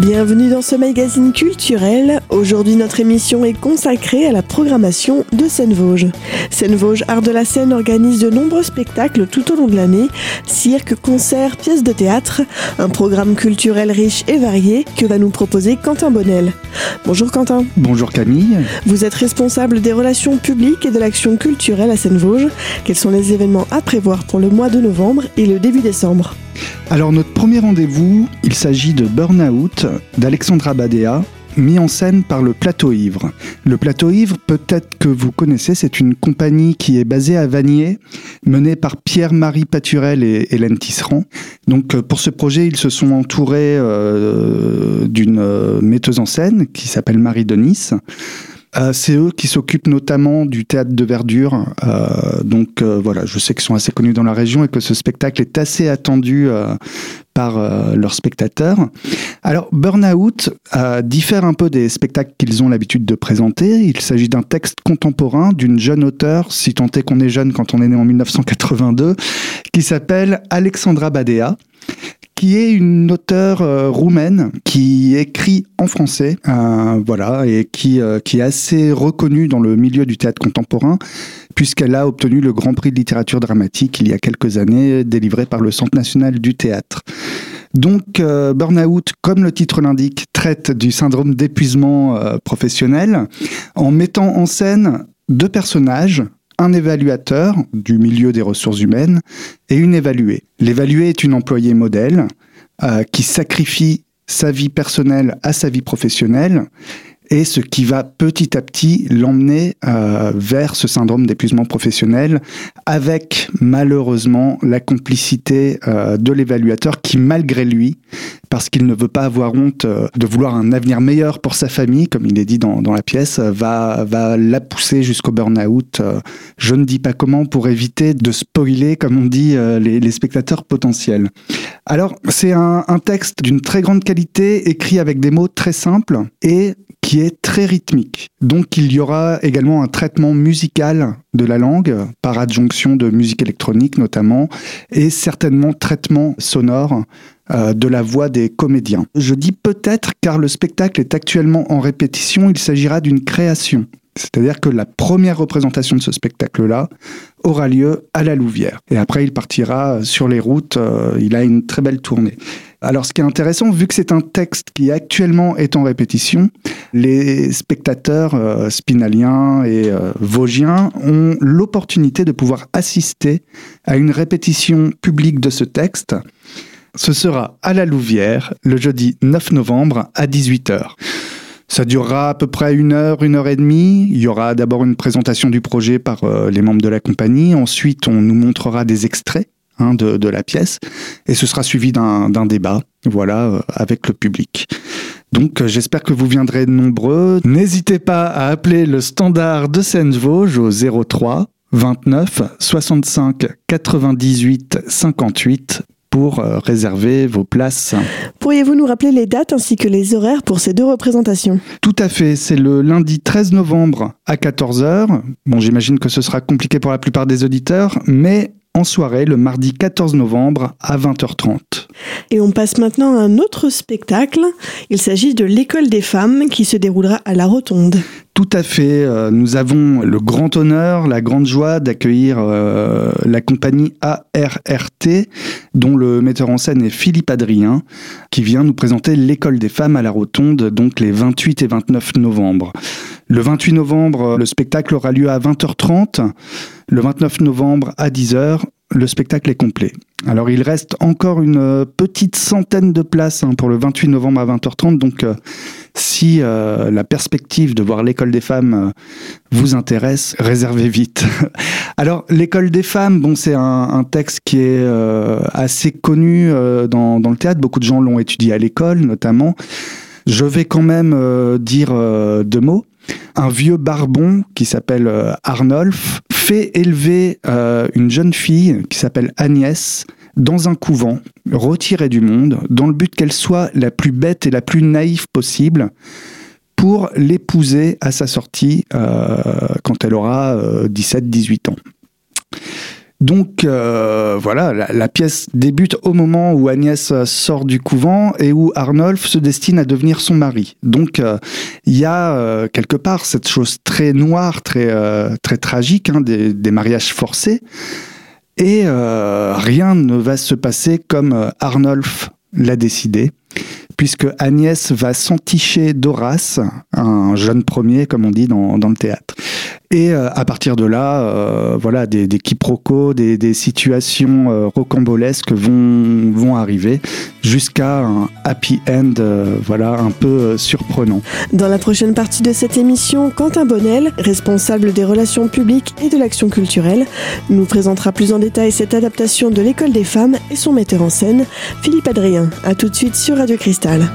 Bienvenue dans ce magazine culturel. Aujourd'hui, notre émission est consacrée à la programmation de Seine-Vosges. Seine-Vosges Art de la Scène organise de nombreux spectacles tout au long de l'année cirque, concerts, pièces de théâtre. Un programme culturel riche et varié que va nous proposer Quentin Bonnel. Bonjour Quentin. Bonjour Camille. Vous êtes responsable des relations publiques et de l'action culturelle à Seine-Vosges. Quels sont les événements à prévoir pour le mois de novembre et le début décembre? Alors notre premier rendez-vous, il s'agit de Burnout d'Alexandra Badea, mis en scène par le Plateau Ivre. Le Plateau Ivre, peut-être que vous connaissez, c'est une compagnie qui est basée à Vanier, menée par Pierre-Marie Paturel et Hélène Tisserand. Donc euh, pour ce projet, ils se sont entourés euh, d'une euh, metteuse en scène qui s'appelle Marie Denis. Euh, c'est eux qui s'occupent notamment du théâtre de verdure. Euh, donc euh, voilà, je sais qu'ils sont assez connus dans la région et que ce spectacle est assez attendu par leurs spectateurs. Alors Burnout diffère un peu des spectacles qu'ils ont l'habitude de présenter. Il s'agit d'un texte contemporain d'une jeune auteure, si tant est qu'on est jeune quand on est né en 1982, qui s'appelle Alexandra Badea qui est une auteure euh, roumaine qui écrit en français, euh, voilà, et qui, euh, qui est assez reconnue dans le milieu du théâtre contemporain, puisqu'elle a obtenu le Grand Prix de littérature dramatique il y a quelques années, délivré par le Centre national du théâtre. Donc, Burnout, comme le titre l'indique, traite du syndrome d'épuisement professionnel en mettant en scène deux personnages, un évaluateur du milieu des ressources humaines et une évaluée. L'évaluée est une employée modèle euh, qui sacrifie sa vie personnelle à sa vie professionnelle et ce qui va petit à petit l'emmener euh, vers ce syndrome d'épuisement professionnel, avec malheureusement la complicité euh, de l'évaluateur qui, malgré lui, parce qu'il ne veut pas avoir honte euh, de vouloir un avenir meilleur pour sa famille, comme il est dit dans, dans la pièce, va, va la pousser jusqu'au burn-out. je ne dis pas comment pour éviter de spoiler, comme on dit, les, spectateurs potentiels. Alors, c'est un texte d'une très grande qualité, écrit avec des mots très simples et qui est très rythmique. Donc il y aura également un traitement musical de la langue par adjonction de musique électronique notamment et certainement traitement sonore euh, de la voix des comédiens. Je dis peut-être car le spectacle est actuellement en répétition, il s'agira d'une création. C'est-à-dire que la première représentation de ce spectacle-là aura lieu à la Louvière. Et après, il partira sur les routes. Euh, il a une très belle tournée. Alors, ce qui est intéressant, vu que c'est un texte qui actuellement est en répétition, les spectateurs euh, spinaliens et vosgiens ont l'opportunité de pouvoir assister à une répétition publique de ce texte. Ce sera à la Louvière le jeudi 9 novembre à 18h. Ça durera à peu près une heure, une heure et demie. Il y aura d'abord une présentation du projet par euh, les membres de la compagnie. Ensuite, on nous montrera des extraits Hein, de, la pièce, et ce sera suivi d'un débat, voilà, euh, avec le public. Donc euh, j'espère que vous viendrez nombreux. N'hésitez pas à appeler le standard de Seine-Vosges au 03 29 65 98 58 pour euh, réserver vos places. Pourriez-vous nous rappeler les dates ainsi que les horaires pour ces deux représentations? Tout à fait, c'est le lundi 13 novembre à 14h. Bon, j'imagine que ce sera compliqué pour la plupart des auditeurs, mais en soirée le mardi 14 novembre à 20h30. Et on passe maintenant à un autre spectacle. Il s'agit de l'école des femmes qui se déroulera à la Rotonde. Tout à fait. Euh, nous avons le grand honneur, la grande joie d'accueillir euh, la compagnie ARRT, dont le metteur en scène est Philippe Adrien, qui vient nous présenter l'école des femmes à la Rotonde, donc les 28 et 29 novembre. Le 28 novembre, le spectacle aura lieu à 20h30. Le 29 novembre à 10h, le spectacle est complet. Alors il reste encore une euh, petite centaine de places hein, pour le 28 novembre à 20h30. Donc euh, si euh, la perspective de voir l'école des femmes vous intéresse, réservez vite. Alors l'école des femmes, bon c'est un, texte qui est assez connu dans, dans, le théâtre. Beaucoup de gens l'ont étudié à l'école notamment. Je vais quand même dire deux mots un vieux barbon qui s'appelle euh, Arnolphe fait élever euh, une jeune fille qui s'appelle Agnès dans un couvent, retirée du monde, dans le but qu'elle soit la plus bête et la plus naïve possible pour l'épouser à sa sortie euh, quand elle aura 17-18 ans. Donc euh, voilà, la, pièce débute au moment où Agnès sort du couvent et où Arnolphe se destine à devenir son mari. Donc euh, il y a euh, quelque part cette chose très noire, très, très tragique, hein, des, des, mariages forcés. Et rien ne va se passer comme Arnolphe l'a décidé puisque Agnès va s'enticher d'Horace, un jeune premier, comme on dit dans, dans le théâtre. Et euh, à partir de là, euh, voilà, des, quiproquos, des, situations euh, rocambolesques vont, vont arriver jusqu'à un happy end, voilà, un peu surprenant. Dans la prochaine partie de cette émission, Quentin Bonnel, responsable des relations publiques et de l'action culturelle, nous présentera plus en détail cette adaptation de l'école des femmes et son metteur en scène, Philippe Adrien. A tout de suite sur Radio Cristal.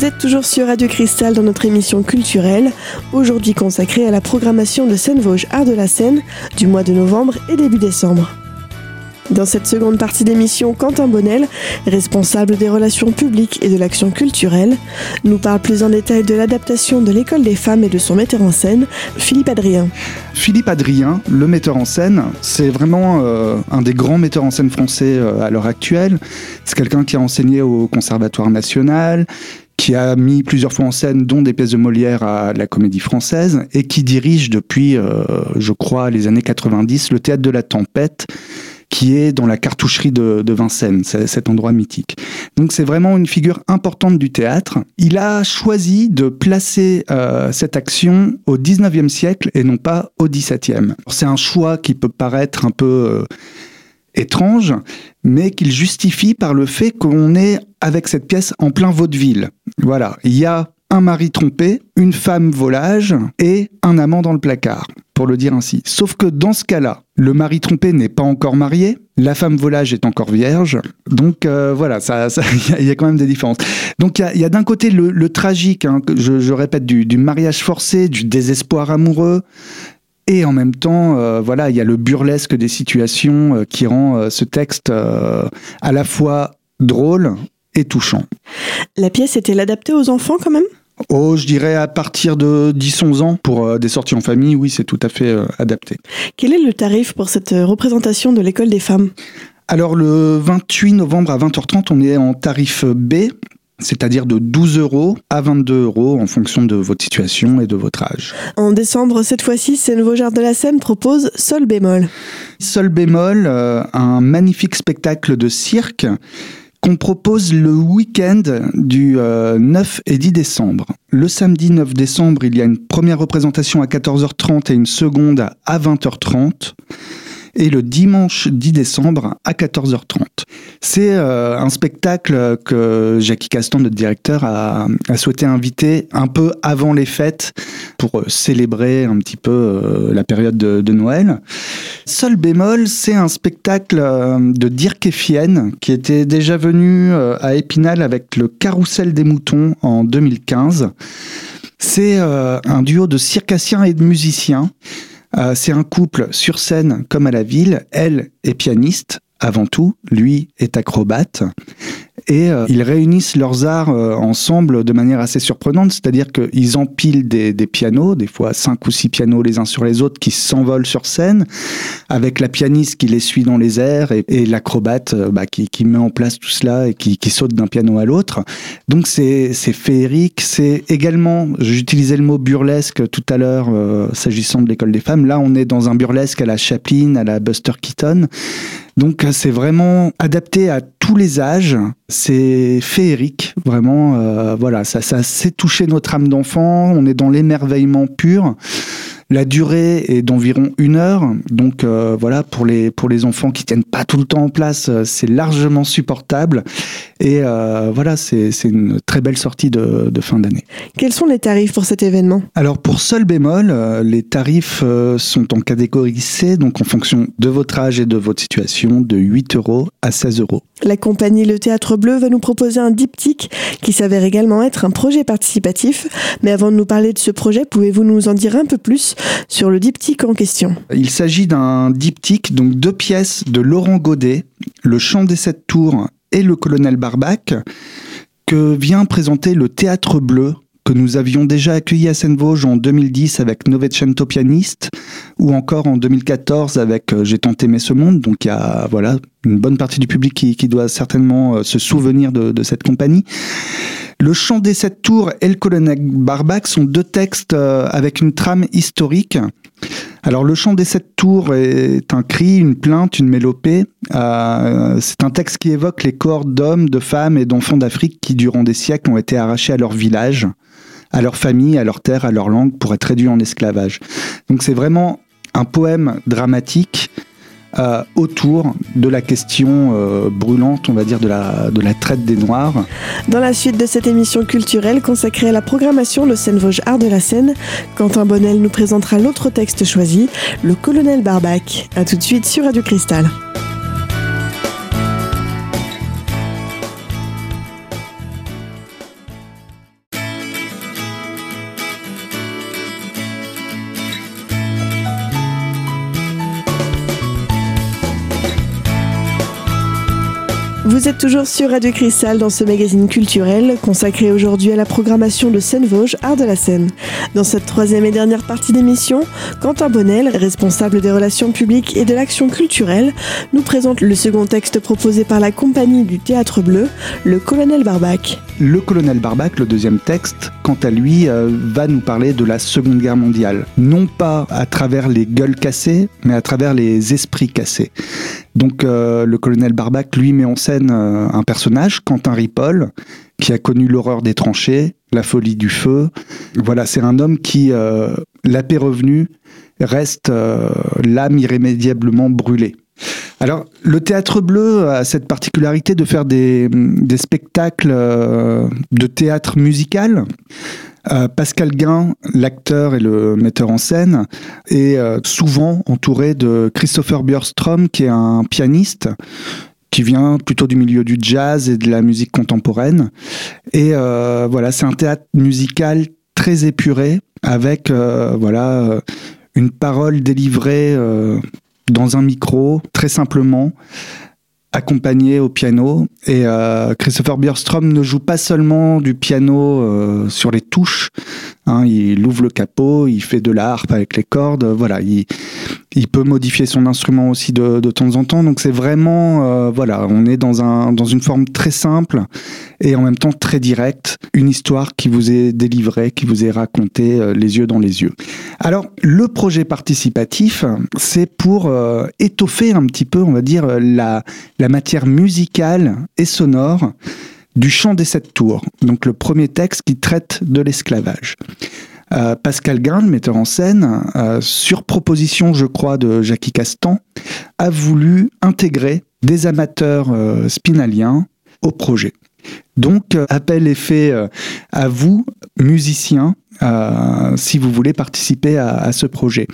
Vous êtes toujours sur Radio Cristal dans notre émission culturelle, aujourd'hui consacrée à la programmation de Seine-Vosges Art de la Seine du mois de novembre et début décembre. Dans cette seconde partie d'émission, Quentin Bonnel, responsable des relations publiques et de l'action culturelle, nous parle plus en détail de l'adaptation de l'école des femmes et de son metteur en scène, Philippe Adrien. Philippe Adrien, le metteur en scène, c'est vraiment euh, un des grands metteurs en scène français euh, à l'heure actuelle. C'est quelqu'un qui a enseigné au Conservatoire national, qui a mis plusieurs fois en scène, dont des pièces de Molière à la Comédie Française, et qui dirige depuis, euh, je crois, les années 90, le Théâtre de la Tempête, qui est dans la cartoucherie de, Vincennes, cet endroit mythique. Donc c'est vraiment une figure importante du théâtre. Il a choisi de placer euh, cette action au 19e siècle et non pas au 17e. C'est un choix qui peut paraître un peu... Euh, étrange, mais qu'il justifie par le fait qu'on est avec cette pièce en plein vaudeville. Voilà, il y a un mari trompé, une femme volage et un amant dans le placard, pour le dire ainsi. Sauf que dans ce cas-là, le mari trompé n'est pas encore marié, la femme volage est encore vierge, donc euh, voilà, il ça, y, a quand même des différences. Donc il y a, d'un côté le, tragique, hein, je, répète, du, mariage forcé, du désespoir amoureux, et en même temps, euh, voilà, il y a le burlesque des situations euh, qui rend euh, ce texte à la fois drôle et touchant. La pièce était adaptée aux enfants quand même? Oh, je dirais à partir de 10-11 ans. Pour des sorties en famille, oui, c'est tout à fait adapté. Quel est le tarif pour cette représentation de l'école des femmes? Alors le 28 novembre à 20h30, on est en tarif B, c'est-à-dire de 12 euros à 22 euros en fonction de votre situation et de votre âge. En décembre, cette fois-ci, Seine Vaugirard de la Seine propose Sol bémol. Sol bémol, euh, un magnifique spectacle de cirque qu'on propose le week-end du 9 euh, et 10 décembre. Le samedi 9 décembre, il y a une première représentation à 14h30 et une seconde à 20h30 et le dimanche 10 décembre à 14h30. C'est euh, un spectacle que Jackie Castan, notre directeur, a, souhaité inviter un peu avant les fêtes pour célébrer un petit peu euh, la période de, Noël. Seul bémol, c'est un spectacle euh, de Dirk Effienne qui était déjà venu à Épinal avec le Carrousel des moutons en 2015. C'est un duo de circassiens et de musiciens euh, c'est un couple sur scène comme à la ville. Elle est pianiste avant tout, lui est acrobate et euh, ils réunissent leurs arts euh, ensemble de manière assez surprenante, c'est-à-dire qu'ils empilent des, des, pianos, des fois cinq ou six pianos les uns sur les autres qui s'envolent sur scène, avec la pianiste qui les suit dans les airs et, et l'acrobate euh, bah, qui, qui, met en place tout cela et qui, qui saute d'un piano à l'autre. Donc c'est féerique, c'est également, j'utilisais le mot burlesque tout à l'heure s'agissant de l'école des femmes, là on est dans un burlesque à la Chaplin, à la Buster Keaton, donc c'est vraiment adapté à tous les âges. C'est féerique, vraiment. Euh, voilà, ça, ça sait toucher notre âme d'enfant. On est dans l'émerveillement pur. La durée est d'environ une heure, donc euh, voilà pour les pour les enfants qui tiennent pas tout le temps en place, euh, c'est largement supportable et euh, voilà c'est c'est une très belle sortie de, de fin d'année. Quels sont les tarifs pour cet événement? Alors pour seul bémol, les tarifs sont en catégorie C, donc en fonction de votre âge et de votre situation, de 8 euros à 16 euros. La compagnie Le Théâtre Bleu va nous proposer un diptyque qui s'avère également être un projet participatif. Mais avant de nous parler de ce projet, pouvez-vous nous en dire un peu plus sur le diptyque en question. Il s'agit d'un diptyque, donc deux pièces de Laurent Godet, Le chant des sept tours et Le colonel Barbac, que vient présenter le Théâtre Bleu que nous avions déjà accueilli à Seine-Vosges en 2010 avec Novecento pianiste ou encore en 2014 avec euh, J'ai tenté mais ce monde. Donc il y a voilà une bonne partie du public qui, doit certainement euh, se souvenir de, cette compagnie. Le chant des sept tours et le colonel Barbac sont deux textes euh, avec une trame historique. Alors le chant des sept tours est un cri, une plainte, une mélopée. c'est un texte qui évoque les corps d'hommes, de femmes et d'enfants d'Afrique qui durant des siècles ont été arrachés à leur village à leur famille, à leur terre, à leur langue pour être réduits en esclavage. Donc c'est vraiment un poème dramatique euh, autour de la question euh, brûlante, on va dire, de la, de la traite des Noirs. Dans la suite de cette émission culturelle consacrée à la programmation de Seine-Vosges Art de la Seine, Quentin Bonnel nous présentera l'autre texte choisi, Le Colonel Barbac. A tout de suite sur Radio Cristal. Vous êtes toujours sur Radio Cristal dans ce magazine culturel consacré aujourd'hui à la programmation de Seine-Vosges, Art de la Seine. Dans cette troisième et dernière partie d'émission, Quentin Bonnel, responsable des relations publiques et de l'action culturelle, nous présente le second texte proposé par la compagnie du Théâtre Bleu, Le Colonel Barbac. Le Colonel Barbac, le deuxième texte, quant à lui, euh, va nous parler de la Seconde Guerre mondiale. Non pas à travers les gueules cassées, mais à travers les esprits cassés. Donc euh, le colonel Barbac, lui, met en scène euh, un personnage, Quentin Ripoll, qui a connu l'horreur des tranchées, la folie du feu. Voilà, c'est un homme qui, euh, la paix revenue, reste l'âme irrémédiablement brûlée. Alors, le théâtre bleu a cette particularité de faire des, spectacles de théâtre musical euh, Pascal Guin, l'acteur et le metteur en scène, est euh, souvent entouré de Christopher Björstrom, qui est un pianiste qui vient plutôt du milieu du jazz et de la musique contemporaine. Et euh, voilà, c'est un théâtre musical très épuré, avec voilà une parole délivrée dans un micro, très simplement, accompagné au piano. Et euh, Christopher Björstrom ne joue pas seulement du piano euh, sur les touches. Hein, il ouvre le capot, il fait de la harpe avec les cordes. Voilà, il, peut modifier son instrument aussi de, temps en temps. Donc c'est vraiment, euh, voilà, on est dans, dans une forme très simple et en même temps très directe. Une histoire qui vous est délivrée, qui vous est racontée les yeux dans les yeux. Alors le projet participatif, c'est pour euh, étoffer un petit peu, on va dire, la, la matière musicale et sonore du chant des sept tours, donc le premier texte qui traite de l'esclavage. Euh, Pascal Gain, le metteur en scène, euh, sur proposition, je crois, de Jackie Castan, a voulu intégrer des amateurs euh, spinaliens au projet. Donc, appel est fait à vous, musiciens, si vous voulez participer à ce projet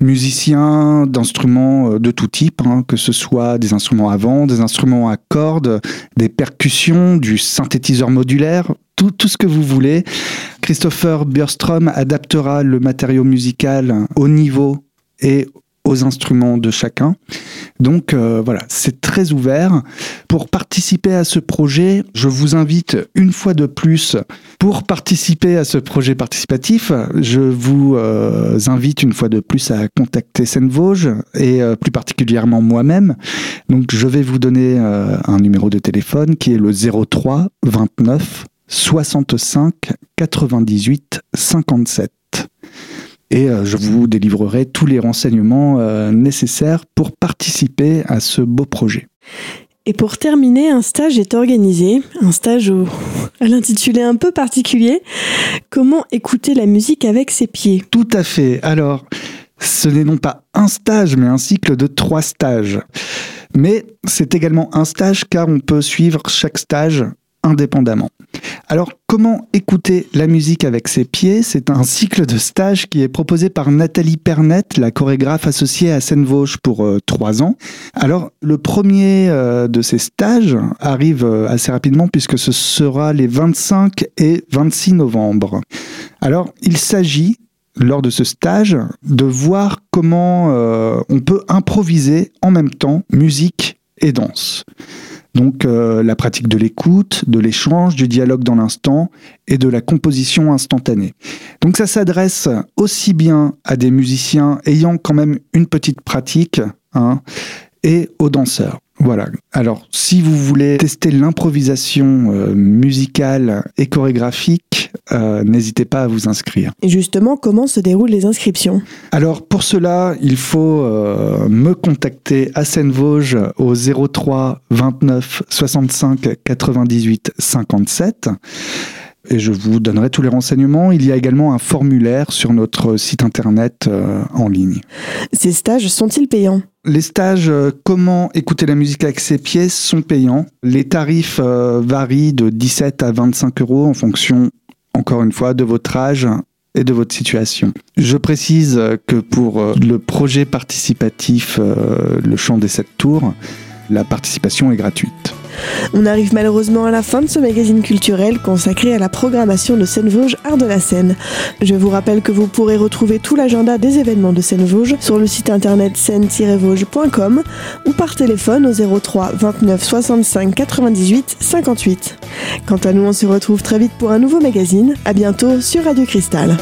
musiciens d'instruments euh, de tout type, hein, que ce soit des instruments à vent, des instruments à cordes, des percussions, du synthétiseur modulaire, tout, ce que vous voulez. Christopher Björstrom adaptera le matériau musical au niveau et aux instruments de chacun. Donc euh, voilà, c'est très ouvert. Pour participer à ce projet, je vous invite une fois de plus, pour participer à ce projet participatif, je vous euh, invite une fois de plus à contacter Seine-Vosges et euh, plus particulièrement moi-même. Donc je vais vous donner un numéro de téléphone qui est le 03 29 65 98 57 et euh, je vous délivrerai tous les renseignements euh, nécessaires pour participer à ce beau projet. Et pour terminer, un stage est organisé, un stage au, à l'intitulé un peu particulier. Comment écouter la musique avec ses pieds Tout à fait. Alors, ce n'est non pas un stage, mais un cycle de trois stages. Mais c'est également un stage car on peut suivre chaque stage indépendamment. Alors, comment écouter la musique avec ses pieds? C'est un cycle de stage qui est proposé par Nathalie Pernette, la chorégraphe associée à Seine-Vosges pour euh, trois ans. Alors, le premier euh, de ces stages arrive euh, assez rapidement puisque ce sera les 25 et 26 novembre. Alors, il s'agit lors de ce stage de voir comment on peut improviser en même temps musique et danse. Donc euh, la pratique de l'écoute, de l'échange, du dialogue dans l'instant et de la composition instantanée. Donc ça s'adresse aussi bien à des musiciens ayant quand même une petite pratique hein, et aux danseurs. Voilà. Alors, si vous voulez tester l'improvisation euh, musicale et chorégraphique, euh, n'hésitez pas à vous inscrire. Et justement, comment se déroulent les inscriptions? Alors, pour cela, il faut euh, me contacter à Seine-Vosges au 03 29 65 98 57 et je vous donnerai tous les renseignements. Il y a également un formulaire sur notre site internet en ligne. Ces stages sont-ils payants? Les stages euh, Comment écouter la musique avec ses pieds sont payants. Les tarifs euh, varient de 17 à 25 euros en fonction, encore une fois, de votre âge et de votre situation. Je précise que pour euh, le projet participatif Le Chant des Sept Tours, la participation est gratuite. On arrive malheureusement à la fin de ce magazine culturel consacré à la programmation de Seine-Vosges Art de la Seine. Je vous rappelle que vous pourrez retrouver tout l'agenda des événements de Seine-Vosges sur le site internet seine-vosges.com ou par téléphone au 03 29 65 98 58. Quant à nous, on se retrouve très vite pour un nouveau magazine. À bientôt sur Radio Cristal.